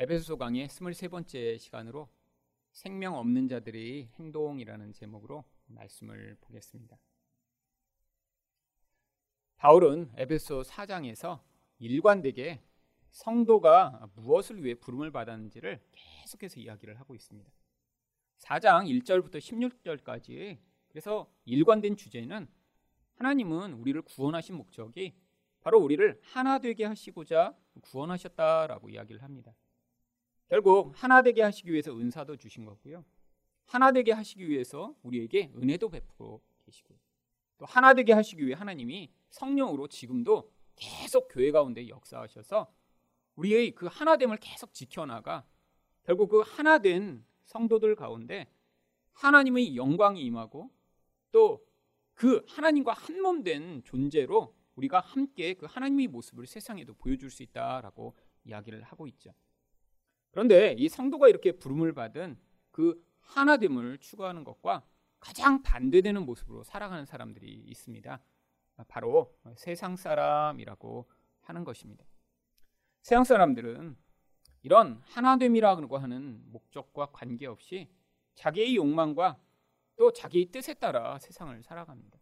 에베소서 강의 23번째 시간으로 생명 없는 자들의 행동이라는 제목으로 말씀을 보겠습니다. 바울은 에베소 4장에서 일관되게 성도가 무엇을 위해 부름을 받았는지를 계속해서 이야기를 하고 있습니다. 4장 1절부터 16절까지 그래서 일관된 주제는 하나님은 우리를 구원하신 목적이 바로 우리를 하나 되게 하시고자 구원하셨다라고 이야기를 합니다. 결국 하나 되게 하시기 위해서 은사도 주신 거고요. 하나 되게 하시기 위해서 우리에게 은혜도 베풀어 계시고요. 또 하나 되게 하시기 위해 하나님이 성령으로 지금도 계속 교회 가운데 역사하셔서 우리의 그 하나됨을 계속 지켜나가 결국 그 하나된 성도들 가운데 하나님의 영광이 임하고 또 그 하나님과 한 몸 된 존재로 우리가 함께 그 하나님의 모습을 세상에도 보여줄 수 있다라고 이야기를 하고 있죠. 그런데 이 성도가 이렇게 부름을 받은 그 하나됨을 추구하는 것과 가장 반대되는 모습으로 살아가는 사람들이 있습니다. 바로 세상 사람이라고 하는 것입니다. 세상 사람들은 이런 하나됨이라고 하는 목적과 관계없이 자기의 욕망과 또 자기의 뜻에 따라 세상을 살아갑니다.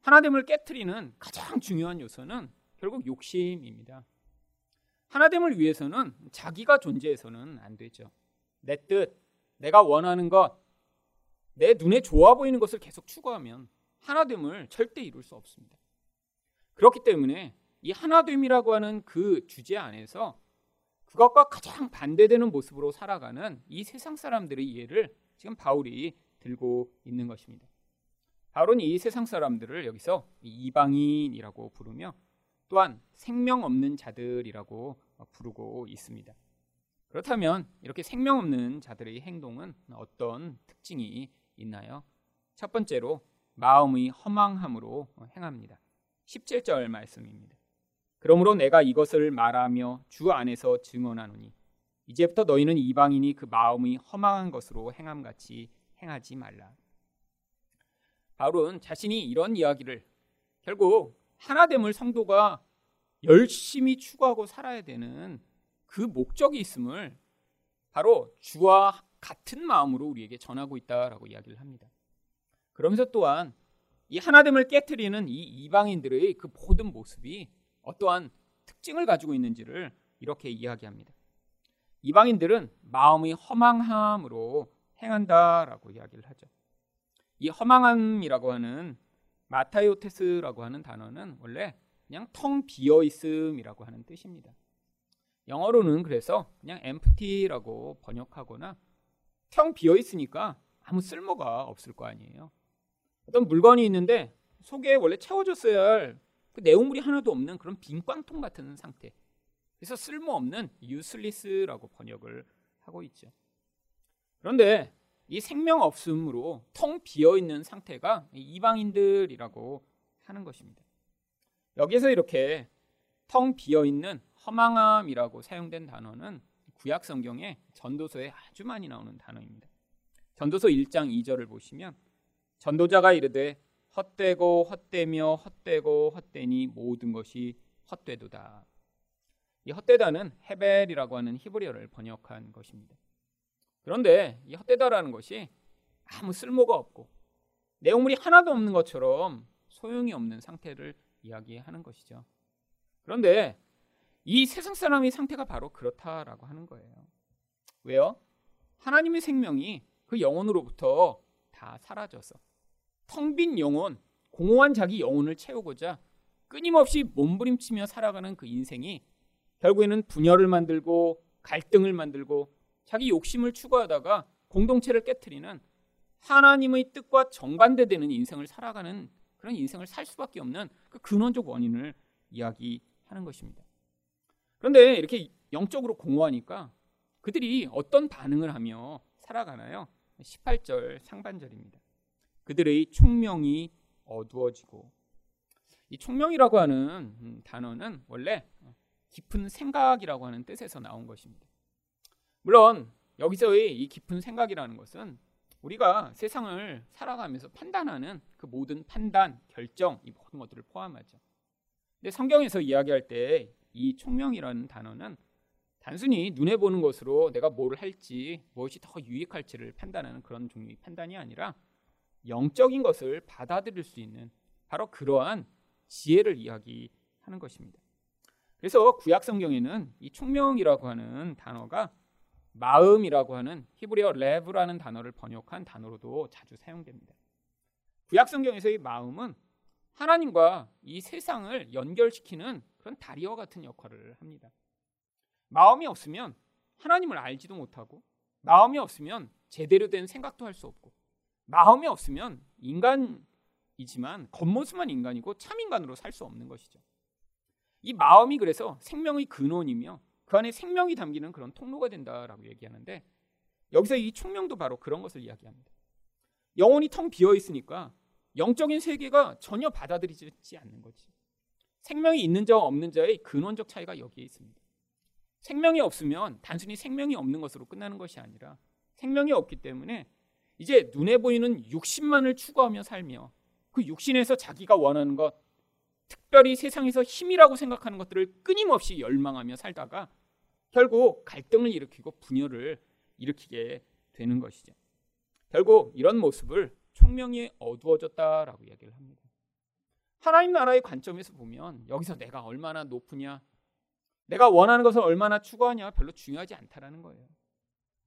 하나됨을 깨뜨리는 가장 중요한 요소는 결국 욕심입니다. 하나됨을 위해서는 자기가 존재해서는 안 되죠. 내 뜻, 내가 원하는 것, 내 눈에 좋아 보이는 것을 계속 추구하면 하나됨을 절대 이룰 수 없습니다. 그렇기 때문에 이 하나됨이라고 하는 그 주제 안에서 그것과 가장 반대되는 모습으로 살아가는 이 세상 사람들의 이해를 지금 바울이 들고 있는 것입니다. 바울은 이 세상 사람들을 여기서 이방인이라고 부르며 또한 생명 없는 자들이라고 부르고 있습니다. 그렇다면 이렇게 생명 없는 자들의 행동은 어떤 특징이 있나요? 첫 번째로 마음의 허망함으로 행합니다. 17절 말씀입니다. 그러므로 내가 이것을 말하며 주 안에서 증언하노니 이제부터 너희는 이방인이 그 마음이 허망한 것으로 행함같이 행하지 말라. 바울은 자신이 이런 이야기를 결국 하나됨을 성도가 열심히 추구하고 살아야 되는 그 목적이 있음을 바로 주와 같은 마음으로 우리에게 전하고 있다라고 이야기를 합니다. 그러면서 또한 이 하나됨을 깨뜨리는 이 이방인들의 그 모든 모습이 어떠한 특징을 가지고 있는지를 이렇게 이야기합니다. 이방인들은 마음의 허망함으로 행한다라고 이야기를 하죠. 이 허망함이라고 하는 마타요테스라고 하는 단어는 원래 그냥 텅 비어 있음이라고 하는 뜻입니다. 영어로는 그래서 그냥 empty라고 번역하거나 텅 비어 있으니까 아무 쓸모가 없을 거 아니에요. 어떤 물건이 있는데 속에 원래 채워졌어야 할 그 내용물이 하나도 없는 그런 빈 꽝통 같은 상태. 그래서 쓸모없는 useless라고 번역을 하고 있죠. 그런데 이 생명 없음으로 텅 비어 있는 상태가 이방인들이라고 하는 것입니다. 여기서 이렇게 텅 비어 있는 허망함이라고 사용된 단어는 구약 성경에 전도서에 아주 많이 나오는 단어입니다. 전도서 1장 2절을 보시면 전도자가 이르되 헛되고 헛되며 헛되고 헛되니 모든 것이 헛되도다. 이 헛되다는 헤벨이라고 하는 히브리어를 번역한 것입니다. 그런데 이 헛되다라는 것이 아무 쓸모가 없고 내용물이 하나도 없는 것처럼 소용이 없는 상태를 이야기하는 것이죠. 그런데 이 세상 사람의 상태가 바로 그렇다라고 하는 거예요. 왜요? 하나님의 생명이 그 영혼으로부터 다 사라져서 텅 빈 영혼, 공허한 자기 영혼을 채우고자 끊임없이 몸부림치며 살아가는 그 인생이 결국에는 분열을 만들고 갈등을 만들고 자기 욕심을 추구하다가 공동체를 깨뜨리는 하나님의 뜻과 정반대되는 인생을 살아가는 그런 인생을 살 수밖에 없는 그 근원적 원인을 이야기하는 것입니다. 그런데 이렇게 영적으로 공허하니까 그들이 어떤 반응을 하며 살아가나요? 18절 상반절입니다. 그들의 총명이 어두워지고 이 총명이라고 하는 음, 단어는 원래 깊은 생각이라고 하는 뜻에서 나온 것입니다. 물론 여기서의 이 깊은 생각이라는 것은 우리가 세상을 살아가면서 판단하는 그 모든 판단, 결정 이 모든 것들을 포함하죠. 근데 성경에서 이야기할 때 이 총명이라는 단어는 단순히 눈에 보는 것으로 내가 뭘 할지 무엇이 더 유익할지를 판단하는 그런 종류의 판단이 아니라 영적인 것을 받아들일 수 있는 바로 그러한 지혜를 이야기하는 것입니다. 그래서 구약 성경에는 이 총명이라고 하는 단어가 마음이라고 하는 히브리어 레브라는 단어를 번역한 단어로도 자주 사용됩니다. 구약 성경에서의 마음은 하나님과 이 세상을 연결시키는 그런 다리와 같은 역할을 합니다. 마음이 없으면 하나님을 알지도 못하고 마음이 없으면 제대로 된 생각도 할 수 없고 마음이 없으면 인간이지만 겉모습만 인간이고 참 인간으로 살 수 없는 것이죠. 이 마음이 그래서 생명의 근원이며 그 안에 생명이 담기는 그런 통로가 된다라고 얘기하는데 여기서 이 총명도 바로 그런 것을 이야기합니다. 영혼이 텅 비어 있으니까 영적인 세계가 전혀 받아들이지 않는 거지. 생명이 있는 자와 없는 자의 근원적 차이가 여기에 있습니다. 생명이 없으면 단순히 생명이 없는 것으로 끝나는 것이 아니라 생명이 없기 때문에 이제 눈에 보이는 육신만을 추구하며 살며 그 육신에서 자기가 원하는 것, 특별히 세상에서 힘이라고 생각하는 것들을 끊임없이 열망하며 살다가 결국 갈등을 일으키고 분열을 일으키게 되는 것이죠. 결국 이런 모습을 총명이 어두워졌다라고 이야기를 합니다. 하나님 나라의 관점에서 보면 여기서 내가 얼마나 높으냐, 내가 원하는 것을 얼마나 추구하냐 별로 중요하지 않다라는 거예요.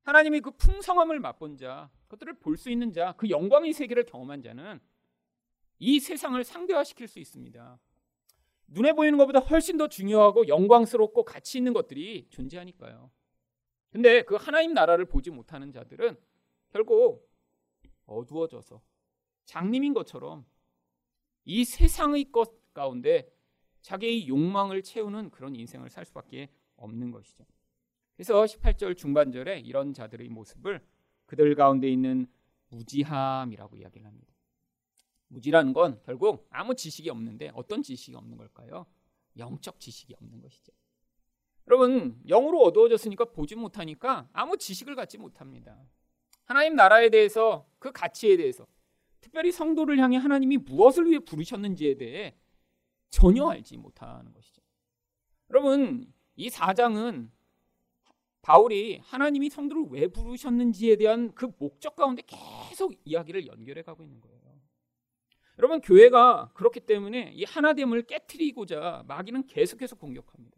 하나님이 그 풍성함을 맛본 자, 그것들을 볼 수 있는 자, 그 영광의 세계를 경험한 자는 이 세상을 상대화시킬 수 있습니다. 눈에 보이는 것보다 훨씬 더 중요하고 영광스럽고 가치 있는 것들이 존재하니까요. 근데 그 하나님 나라를 보지 못하는 자들은 결국 어두워져서 장님인 것처럼 이 세상의 것 가운데 자기의 욕망을 채우는 그런 인생을 살 수밖에 없는 것이죠. 그래서 18절 중반절에 이런 자들의 모습을 그들 가운데 있는 무지함이라고 이야기를 합니다. 무지라는 건 결국 아무 지식이 없는데 어떤 지식이 없는 걸까요? 영적 지식이 없는 것이죠. 여러분 영으로 어두워졌으니까 보지 못하니까 아무 지식을 갖지 못합니다. 하나님 나라에 대해서 그 가치에 대해서 특별히 성도를 향해 하나님이 무엇을 위해 부르셨는지에 대해 전혀 알지 못하는 것이죠. 여러분 이 사장은 바울이 하나님이 성도를 왜 부르셨는지에 대한 그 목적 가운데 계속 이야기를 연결해 가고 있는 거예요. 여러분 교회가 그렇기 때문에 이 하나됨을 깨뜨리고자 마귀는 계속해서 공격합니다.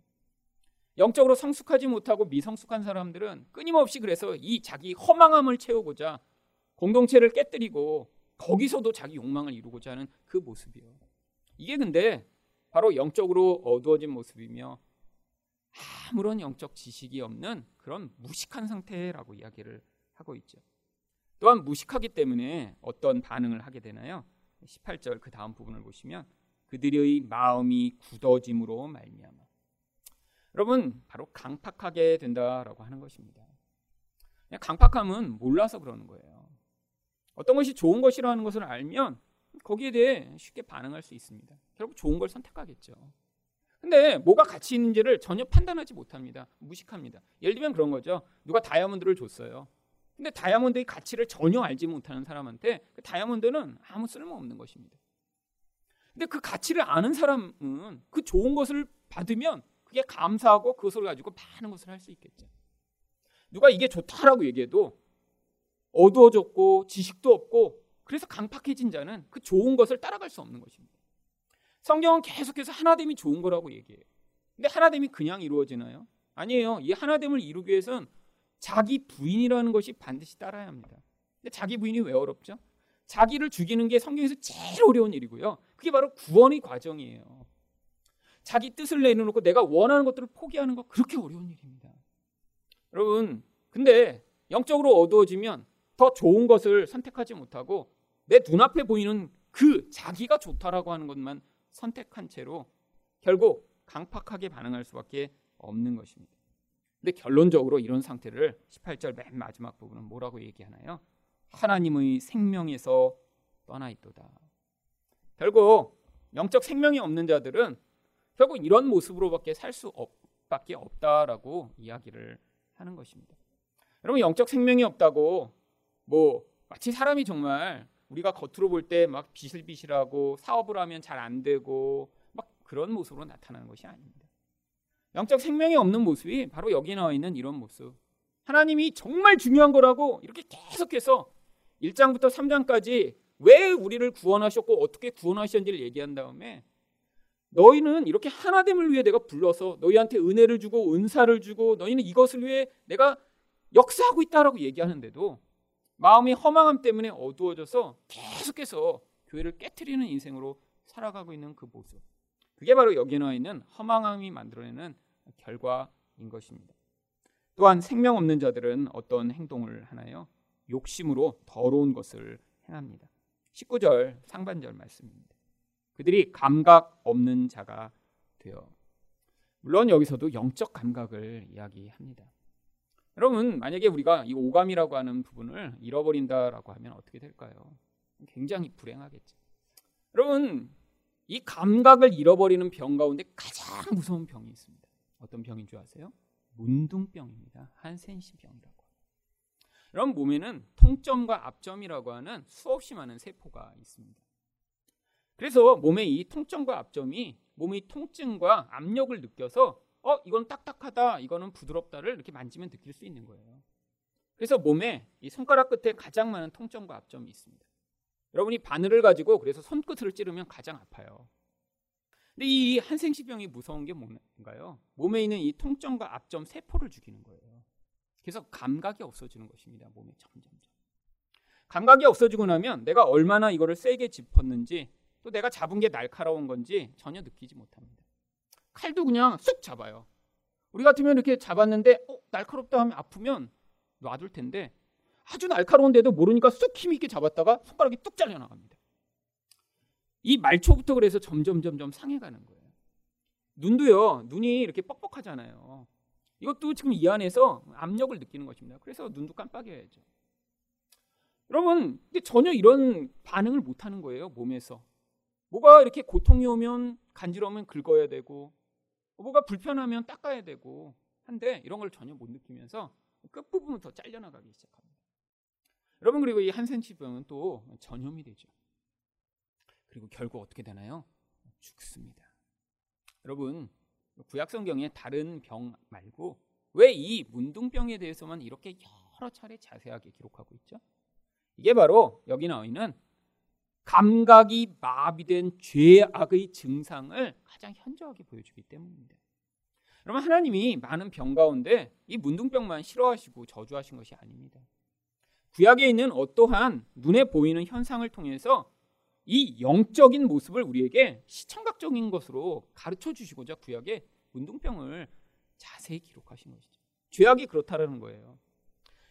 영적으로 성숙하지 못하고 미성숙한 사람들은 끊임없이 그래서 이 자기 허망함을 채우고자 공동체를 깨뜨리고 거기서도 자기 욕망을 이루고자 하는 그 모습이요. 이게 근데 바로 영적으로 어두워진 모습이며 아무런 영적 지식이 없는 그런 무식한 상태라고 이야기를 하고 있죠. 또한 무식하기 때문에 어떤 반응을 하게 되나요? 18절 그 다음 부분을 보시면 그들의 마음이 굳어짐으로 말미암아. 여러분 바로 강팍하게 된다라고 하는 것입니다. 강팍함은 몰라서 그러는 거예요. 어떤 것이 좋은 것이라는 것을 알면 거기에 대해 쉽게 반응할 수 있습니다. 결국 좋은 걸 선택하겠죠. 근데 뭐가 가치 있는지를 전혀 판단하지 못합니다. 무식합니다. 예를 들면 그런 거죠. 누가 다이아몬드를 줬어요. 근데 다이아몬드의 가치를 전혀 알지 못하는 사람한테 그 다이아몬드는 아무 쓸모 없는 것입니다. 근데 그 가치를 아는 사람은 그 좋은 것을 받으면 그게 감사하고 그것을 가지고 많은 것을 할 수 있겠죠. 누가 이게 좋다라고 얘기해도 어두워졌고 지식도 없고 그래서 강팍해진 자는 그 좋은 것을 따라갈 수 없는 것입니다. 성경은 계속해서 하나됨이 좋은 거라고 얘기해요. 근데 하나됨이 그냥 이루어지나요? 아니에요. 이 하나됨을 이루기 위해서는 자기 부인이라는 것이 반드시 따라야 합니다. 근데 자기 부인이 왜 어렵죠? 자기를 죽이는 게 성경에서 제일 어려운 일이고요. 그게 바로 구원의 과정이에요. 자기 뜻을 내려놓고 내가 원하는 것들을 포기하는 거 그렇게 어려운 일입니다. 여러분, 근데 영적으로 어두워지면 더 좋은 것을 선택하지 못하고 내 눈앞에 보이는 그 자기가 좋다라고 하는 것만 선택한 채로 결국 강팍하게 반응할 수밖에 없는 것입니다. 근데 결론적으로 이런 상태를 18절 맨 마지막 부분은 뭐라고 얘기하나요? 하나님의 생명에서 떠나 있도다. 결국 영적 생명이 없는 자들은 결국 이런 모습으로밖에 살수 없밖에 없다라고 이야기를 하는 것입니다. 여러분 영적 생명이 없다고 뭐 마치 사람이 정말 우리가 겉으로 볼 때 막 비실비실하고 사업을 하면 잘 안 되고 막 그런 모습으로 나타나는 것이 아닙니다. 영적 생명이 없는 모습이 바로 여기 나와 있는 이런 모습. 하나님이 정말 중요한 거라고 이렇게 계속해서 1장부터 3장까지 왜 우리를 구원하셨고 어떻게 구원하셨는지를 얘기한 다음에 너희는 이렇게 하나됨을 위해 내가 불러서 너희한테 은혜를 주고 은사를 주고 너희는 이것을 위해 내가 역사하고 있다라고 얘기하는데도 마음이 허망함 때문에 어두워져서 계속해서 교회를 깨뜨리는 인생으로 살아가고 있는 그 모습. 그게 바로 여기 나와 있는 허망함이 만들어내는 결과인 것입니다. 또한 생명 없는 자들은 어떤 행동을 하나요? 욕심으로 더러운 것을 행합니다. 19절 상반절 말씀입니다. 그들이 감각 없는 자가 되어 물론 여기서도 영적 감각을 이야기합니다. 여러분 만약에 우리가 이 오감이라고 하는 부분을 잃어버린다라고 하면 어떻게 될까요? 굉장히 불행하겠죠. 여러분 이 감각을 잃어버리는 병 가운데 가장 무서운 병이 있습니다. 어떤 병인 줄 아세요? 문둥병입니다. 한센시병이라고. 여러분 몸에는 통점과 압점이라고 하는 수없이 많은 세포가 있습니다. 그래서 몸의 이 통점과 압점이 몸의 통증과 압력을 느껴서 어 이건 딱딱하다, 이거는 부드럽다를 이렇게 만지면 느낄 수 있는 거예요. 그래서 몸에 이 손가락 끝에 가장 많은 통점과 압점이 있습니다. 여러분이 바늘을 가지고 그래서 손끝을 찌르면 가장 아파요. 근데 이 한생시병이 무서운 게 뭔가요? 몸에 있는 이 통점과 압점 세포를 죽이는 거예요. 그래서 감각이 없어지는 것입니다. 몸에 점점점. 감각이 없어지고 나면 내가 얼마나 이거를 세게 짚었는지 또 내가 잡은 게 날카로운 건지 전혀 느끼지 못합니다. 칼도 그냥 쑥 잡아요. 우리 같으면 이렇게 잡았는데 어, 날카롭다 하면 아프면 놔둘 텐데 아주 날카로운데도 모르니까 쑥 힘있게 잡았다가 손가락이 뚝 잘려나갑니다. 이 말초부터 그래서 점점 점점 상해가는 거예요. 눈도요. 눈이 이렇게 뻑뻑하잖아요. 이것도 지금 이 안에서 압력을 느끼는 것입니다. 그래서 눈도 깜빡여야죠. 여러분, 근데 전혀 이런 반응을 못 하는 거예요, 몸에서. 뭐가 이렇게 고통이 오면 간지러우면 긁어야 되고 뭐가 불편하면 닦아야 되고 한데 이런 걸 전혀 못 느끼면서 끝부분은 더 잘려나가기 시작합니다. 여러분 그리고 이 한센치병은 또 전염이 되죠. 그리고 결국 어떻게 되나요? 죽습니다. 여러분 구약 성경에 다른 병 말고 왜 이 문둥병에 대해서만 이렇게 여러 차례 자세하게 기록하고 있죠? 이게 바로 여기 나와 있는 감각이 마비된 죄악의 증상을 가장 현저하게 보여주기 때문입니다. 여러분 하나님이 많은 병 가운데 이 문둥병만 싫어하시고 저주하신 것이 아닙니다. 구약에 있는 어떠한 눈에 보이는 현상을 통해서 이 영적인 모습을 우리에게 시청각적인 것으로 가르쳐 주시고자 구약에 문둥병을 자세히 기록하신 것이죠. 죄악이 그렇다라는 거예요.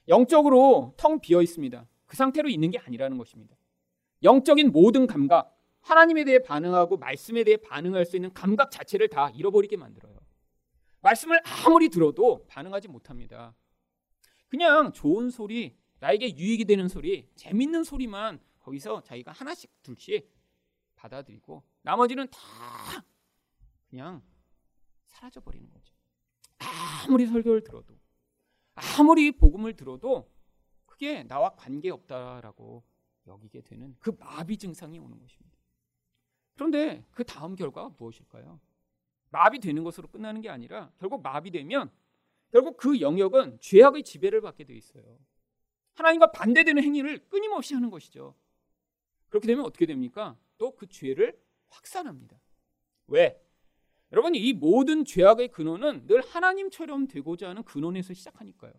영적으로 텅 비어 있습니다. 그 상태로 있는 게 아니라는 것입니다. 영적인 모든 감각, 하나님에 대해 반응하고 말씀에 대해 반응할 수 있는 감각 자체를 다 잃어버리게 만들어요. 말씀을 아무리 들어도 반응하지 못합니다. 그냥 좋은 소리, 나에게 유익이 되는 소리, 재밌는 소리만 거기서 자기가 하나씩 둘씩 받아들이고 나머지는 다 그냥 사라져 버리는 거죠. 아무리 설교를 들어도 아무리 복음을 들어도 그게 나와 관계 없다라고 여기게 되는 그 마비 증상이 오는 것입니다. 그런데 그 다음 결과가 무엇일까요? 마비되는 것으로 끝나는 게 아니라 결국 마비되면 결국 그 영역은 죄악의 지배를 받게 돼 있어요. 하나님과 반대되는 행위를 끊임없이 하는 것이죠. 그렇게 되면 어떻게 됩니까? 또 그 죄를 확산합니다. 왜? 여러분 이 모든 죄악의 근원은 늘 하나님처럼 되고자 하는 근원에서 시작하니까요.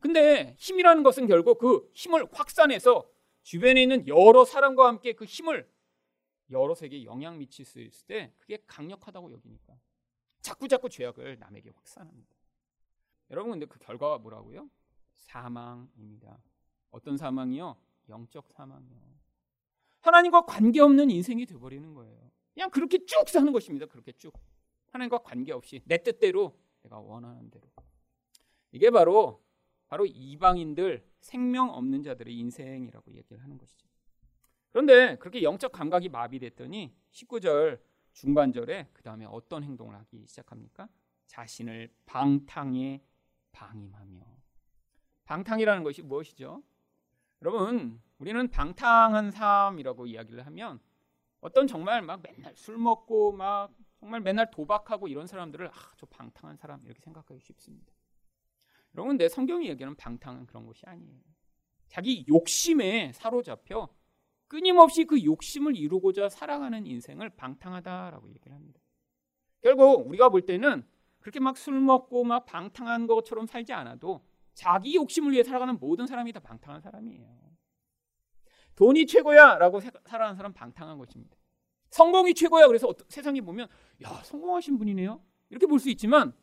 근데 힘이라는 것은 결국 그 힘을 확산해서 주변에 있는 여러 사람과 함께 그 힘을 여럿에게 영향 미칠 수 있을 때 그게 강력하다고 여기니까 자꾸 자꾸 죄악을 남에게 확산합니다. 여러분 근데 그 결과가 뭐라고요? 사망입니다. 어떤 사망이요? 영적 사망이요. 하나님과 관계없는 인생이 되어버리는 거예요. 그냥 그렇게 쭉 사는 것입니다. 그렇게 쭉. 하나님과 관계없이 내 뜻대로 내가 원하는 대로. 이게 바로 바로 이방인들 생명 없는 자들의 인생이라고 얘기를 하는 것이죠. 그런데 그렇게 영적 감각이 마비됐더니 19절 중반절에 그 다음에 어떤 행동을 하기 시작합니까? 자신을 방탕에 방임하며 방탕이라는 것이 무엇이죠? 여러분 우리는 방탕한 삶이라고 이야기를 하면 어떤 정말 막 맨날 술 먹고 막 정말 맨날 도박하고 이런 사람들을 아, 저 방탕한 사람 이렇게 생각하기 쉽습니다. 여러분, 내 성경이 얘기하는 방탕은 그런 것이 아니에요. 자기 욕심에 사로잡혀 끊임없이 그 욕심을 이루고자 살아가는 인생을 방탕하다라고 얘기를 합니다. 결국 우리가 볼 때는 그렇게 막 술 먹고 막 방탕한 것처럼 살지 않아도 자기 욕심을 위해 살아가는 모든 사람이 다 방탕한 사람이에요. 돈이 최고야 라고 살아가는 사람 방탕한 것입니다. 성공이 최고야 그래서 세상이 보면 야 성공하신 분이네요 이렇게 볼 수 있지만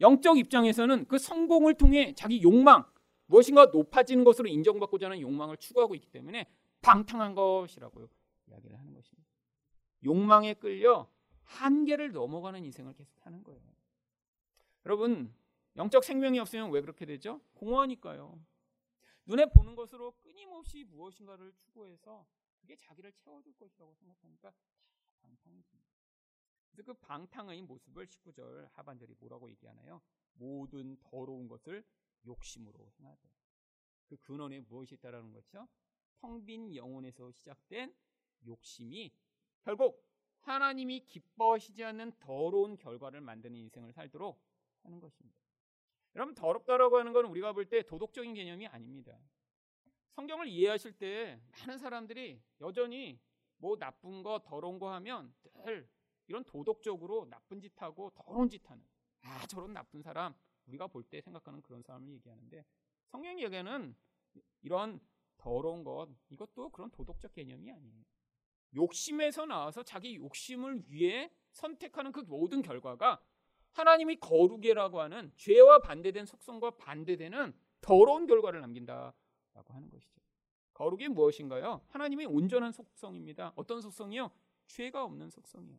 영적 입장에서는 그 성공을 통해 자기 욕망 무엇인가 높아지는 것으로 인정받고자 하는 욕망을 추구하고 있기 때문에 방탕한 것이라고 이야기를 하는 것입니다. 욕망에 끌려 한계를 넘어가는 인생을 계속 사는 거예요. 여러분, 영적 생명이 없으면 왜 그렇게 되죠? 공허하니까요. 눈에 보는 것으로 끊임없이 무엇인가를 추구해서 그게 자기를 채워줄 것이라고 생각하니까 다 방탕해집니다. 그래서 그 방탕의 모습을 19절 하반절이 뭐라고 얘기하나요? 모든 더러운 것을 욕심으로 행하되 그 근원에 무엇이 있다라는 거죠? 텅 빈 영혼에서 시작된 욕심이 결국 하나님이 기뻐하시지 않는 더러운 결과를 만드는 인생을 살도록 하는 것입니다. 여러분 더럽다라고 하는 건 우리가 볼 때 도덕적인 개념이 아닙니다. 성경을 이해하실 때 많은 사람들이 여전히 뭐 나쁜 거 더러운 거 하면 늘 이런 도덕적으로 나쁜 짓 하고 더러운 짓 하는 아 저런 나쁜 사람 우리가 볼 때 생각하는 그런 사람을 얘기하는데 성경 얘기는 이런 더러운 것 이것도 그런 도덕적 개념이 아니에요. 욕심에서 나와서 자기 욕심을 위해 선택하는 그 모든 결과가 하나님이 거룩이라고 하는 죄와 반대된 속성과 반대되는 더러운 결과를 남긴다라고 하는 것이죠. 거룩이 무엇인가요? 하나님의 온전한 속성입니다. 어떤 속성이요? 죄가 없는 속성이요.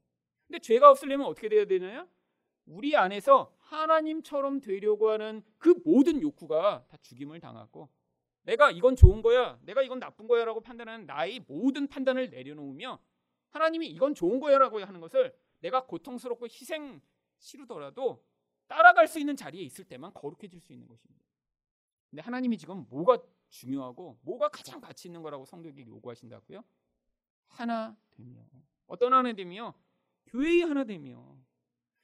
근데 죄가 없으려면 어떻게 돼야 되나요? 우리 안에서 하나님처럼 되려고 하는 그 모든 욕구가 다 죽임을 당하고 내가 이건 좋은 거야, 내가 이건 나쁜 거야라고 판단하는 나의 모든 판단을 내려놓으며 하나님이 이건 좋은 거야라고 하는 것을 내가 고통스럽고 희생 치르더라도 따라갈 수 있는 자리에 있을 때만 거룩해질 수 있는 것입니다. 근데 하나님이 지금 뭐가 중요하고 뭐가 가장 가치 있는 거라고 성도에게 요구하신다고요? 하나 되며 어떤 하나 되며 교회의 하나 되며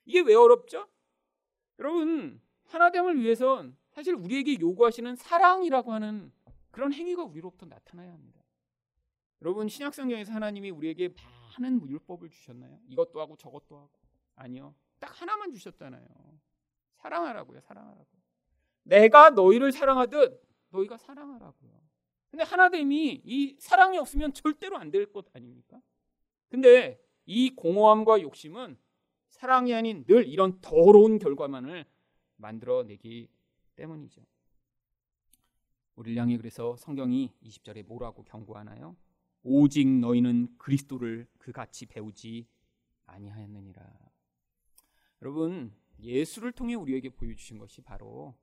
이게 왜 어렵죠? 여러분 하나됨을 위해선 사실 우리에게 요구하시는 사랑이라고 하는 그런 행위가 우리로부터 나타나야 합니다. 여러분 신약 성경에서 하나님이 우리에게 많은 율법을 주셨나요? 이것도 하고 저것도 하고 아니요. 딱 하나만 주셨잖아요. 사랑하라고요. 사랑하라고. 내가 너희를 사랑하듯 너희가 사랑하라고요. 근데 하나됨이 이 사랑이 없으면 절대로 안 될 것 아닙니까? 근데 이 공허함과 욕심은 사랑이 아닌 늘 이런 더러운 결과만을 만들어내기 때문이죠. 우리를 향해 그래서 성경이 20절에 뭐라고 경고하나요? 오직 너희는 그리스도를 그 같이 배우지 아니하였느니라. 여러분, 예수를 통해 우리에게 보여주신 것이 바로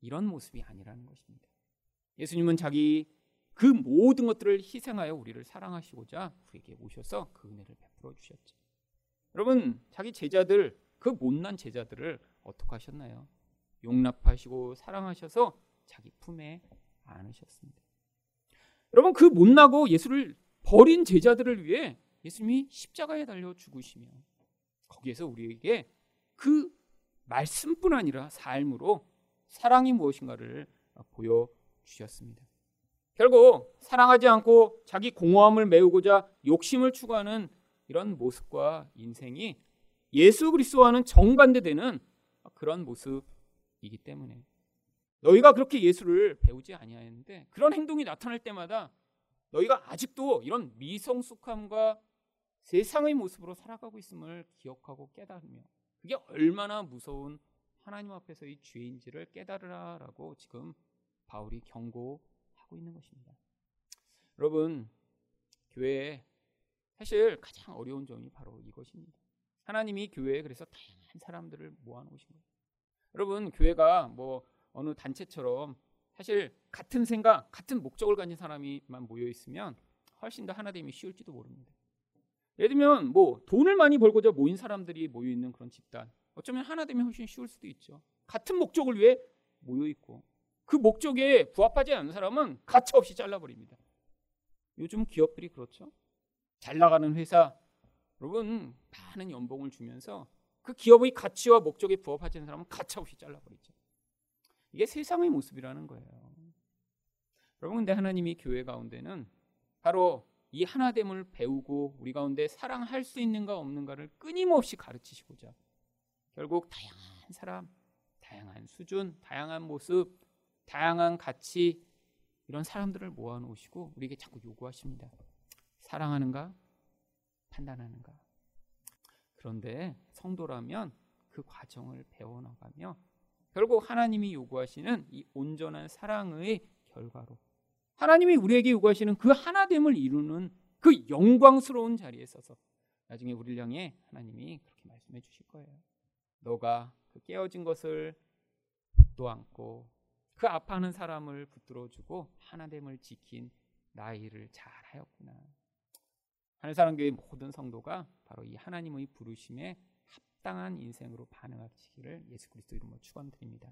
이런 모습이 아니라는 것입니다. 예수님은 자기 그 모든 것들을 희생하여 우리를 사랑하시고자 우리에게 오셔서 그 은혜를 베풀어 주셨죠. 여러분, 자기 제자들, 그 못난 제자들을 어떻게 하셨나요? 용납하시고 사랑하셔서 자기 품에 안으셨습니다. 여러분, 그 못나고 예수를 버린 제자들을 위해 예수님이 십자가에 달려 죽으시며 거기에서 우리에게 그 말씀뿐 아니라 삶으로 사랑이 무엇인가를 보여 주셨습니다. 결국 사랑하지 않고 자기 공허함을 메우고자 욕심을 추구하는 이런 모습과 인생이 예수 그리스도와는 정반대되는 그런 모습이기 때문에 너희가 그렇게 예수를 배우지 아니하였는데 그런 행동이 나타날 때마다 너희가 아직도 이런 미성숙함과 세상의 모습으로 살아가고 있음을 기억하고 깨달으며 그게 얼마나 무서운 하나님 앞에서의 죄인지를 깨달으라라고 지금 바울이 경고하고 있는 것입니다. 여러분, 교회에 사실 가장 어려운 점이 바로 이것입니다. 하나님이 교회에 그래서 다양한 사람들을 모아놓으신 거예요. 여러분, 교회가 뭐 어느 단체처럼 사실 같은 생각, 같은 목적을 가진 사람이만 모여 있으면 훨씬 더 하나됨이 쉬울지도 모릅니다. 예를 들면 뭐 돈을 많이 벌고자 모인 사람들이 모여 있는 그런 집단, 어쩌면 하나 되면 훨씬 쉬울 수도 있죠. 같은 목적을 위해 모여 있고 그 목적에 부합하지 않는 사람은 가차 없이 잘라버립니다. 요즘 기업들이 그렇죠. 잘 나가는 회사, 여러분 많은 연봉을 주면서 그 기업의 가치와 목적에 부합하지 않는 사람은 가차없이 잘라버리죠. 이게 세상의 모습이라는 거예요. 여러분 근데 하나님이 교회 가운데는 바로 이 하나됨을 배우고 우리 가운데 사랑할 수 있는가 없는가를 끊임없이 가르치시고자 결국 다양한 사람, 다양한 수준, 다양한 모습, 다양한 가치 이런 사람들을 모아 놓으시고 우리에게 자꾸 요구하십니다. 사랑하는가? 판단하는가? 그런데 성도라면 그 과정을 배워나가며 결국 하나님이 요구하시는 이 온전한 사랑의 결과로 하나님이 우리에게 요구하시는 그 하나됨을 이루는 그 영광스러운 자리에 서서 나중에 우리를 향해 하나님이 그렇게 말씀해 주실 거예요. 너가 그 깨어진 것을 또 안고 그 아파하는 사람을 붙들어 주고 하나됨을 지킨 나이를 잘하였구나. 하늘사랑교회 모든 성도가 바로 이 하나님의 부르심에 합당한 인생으로 반응하시기를 예수 그리스도 이름으로 축원드립니다.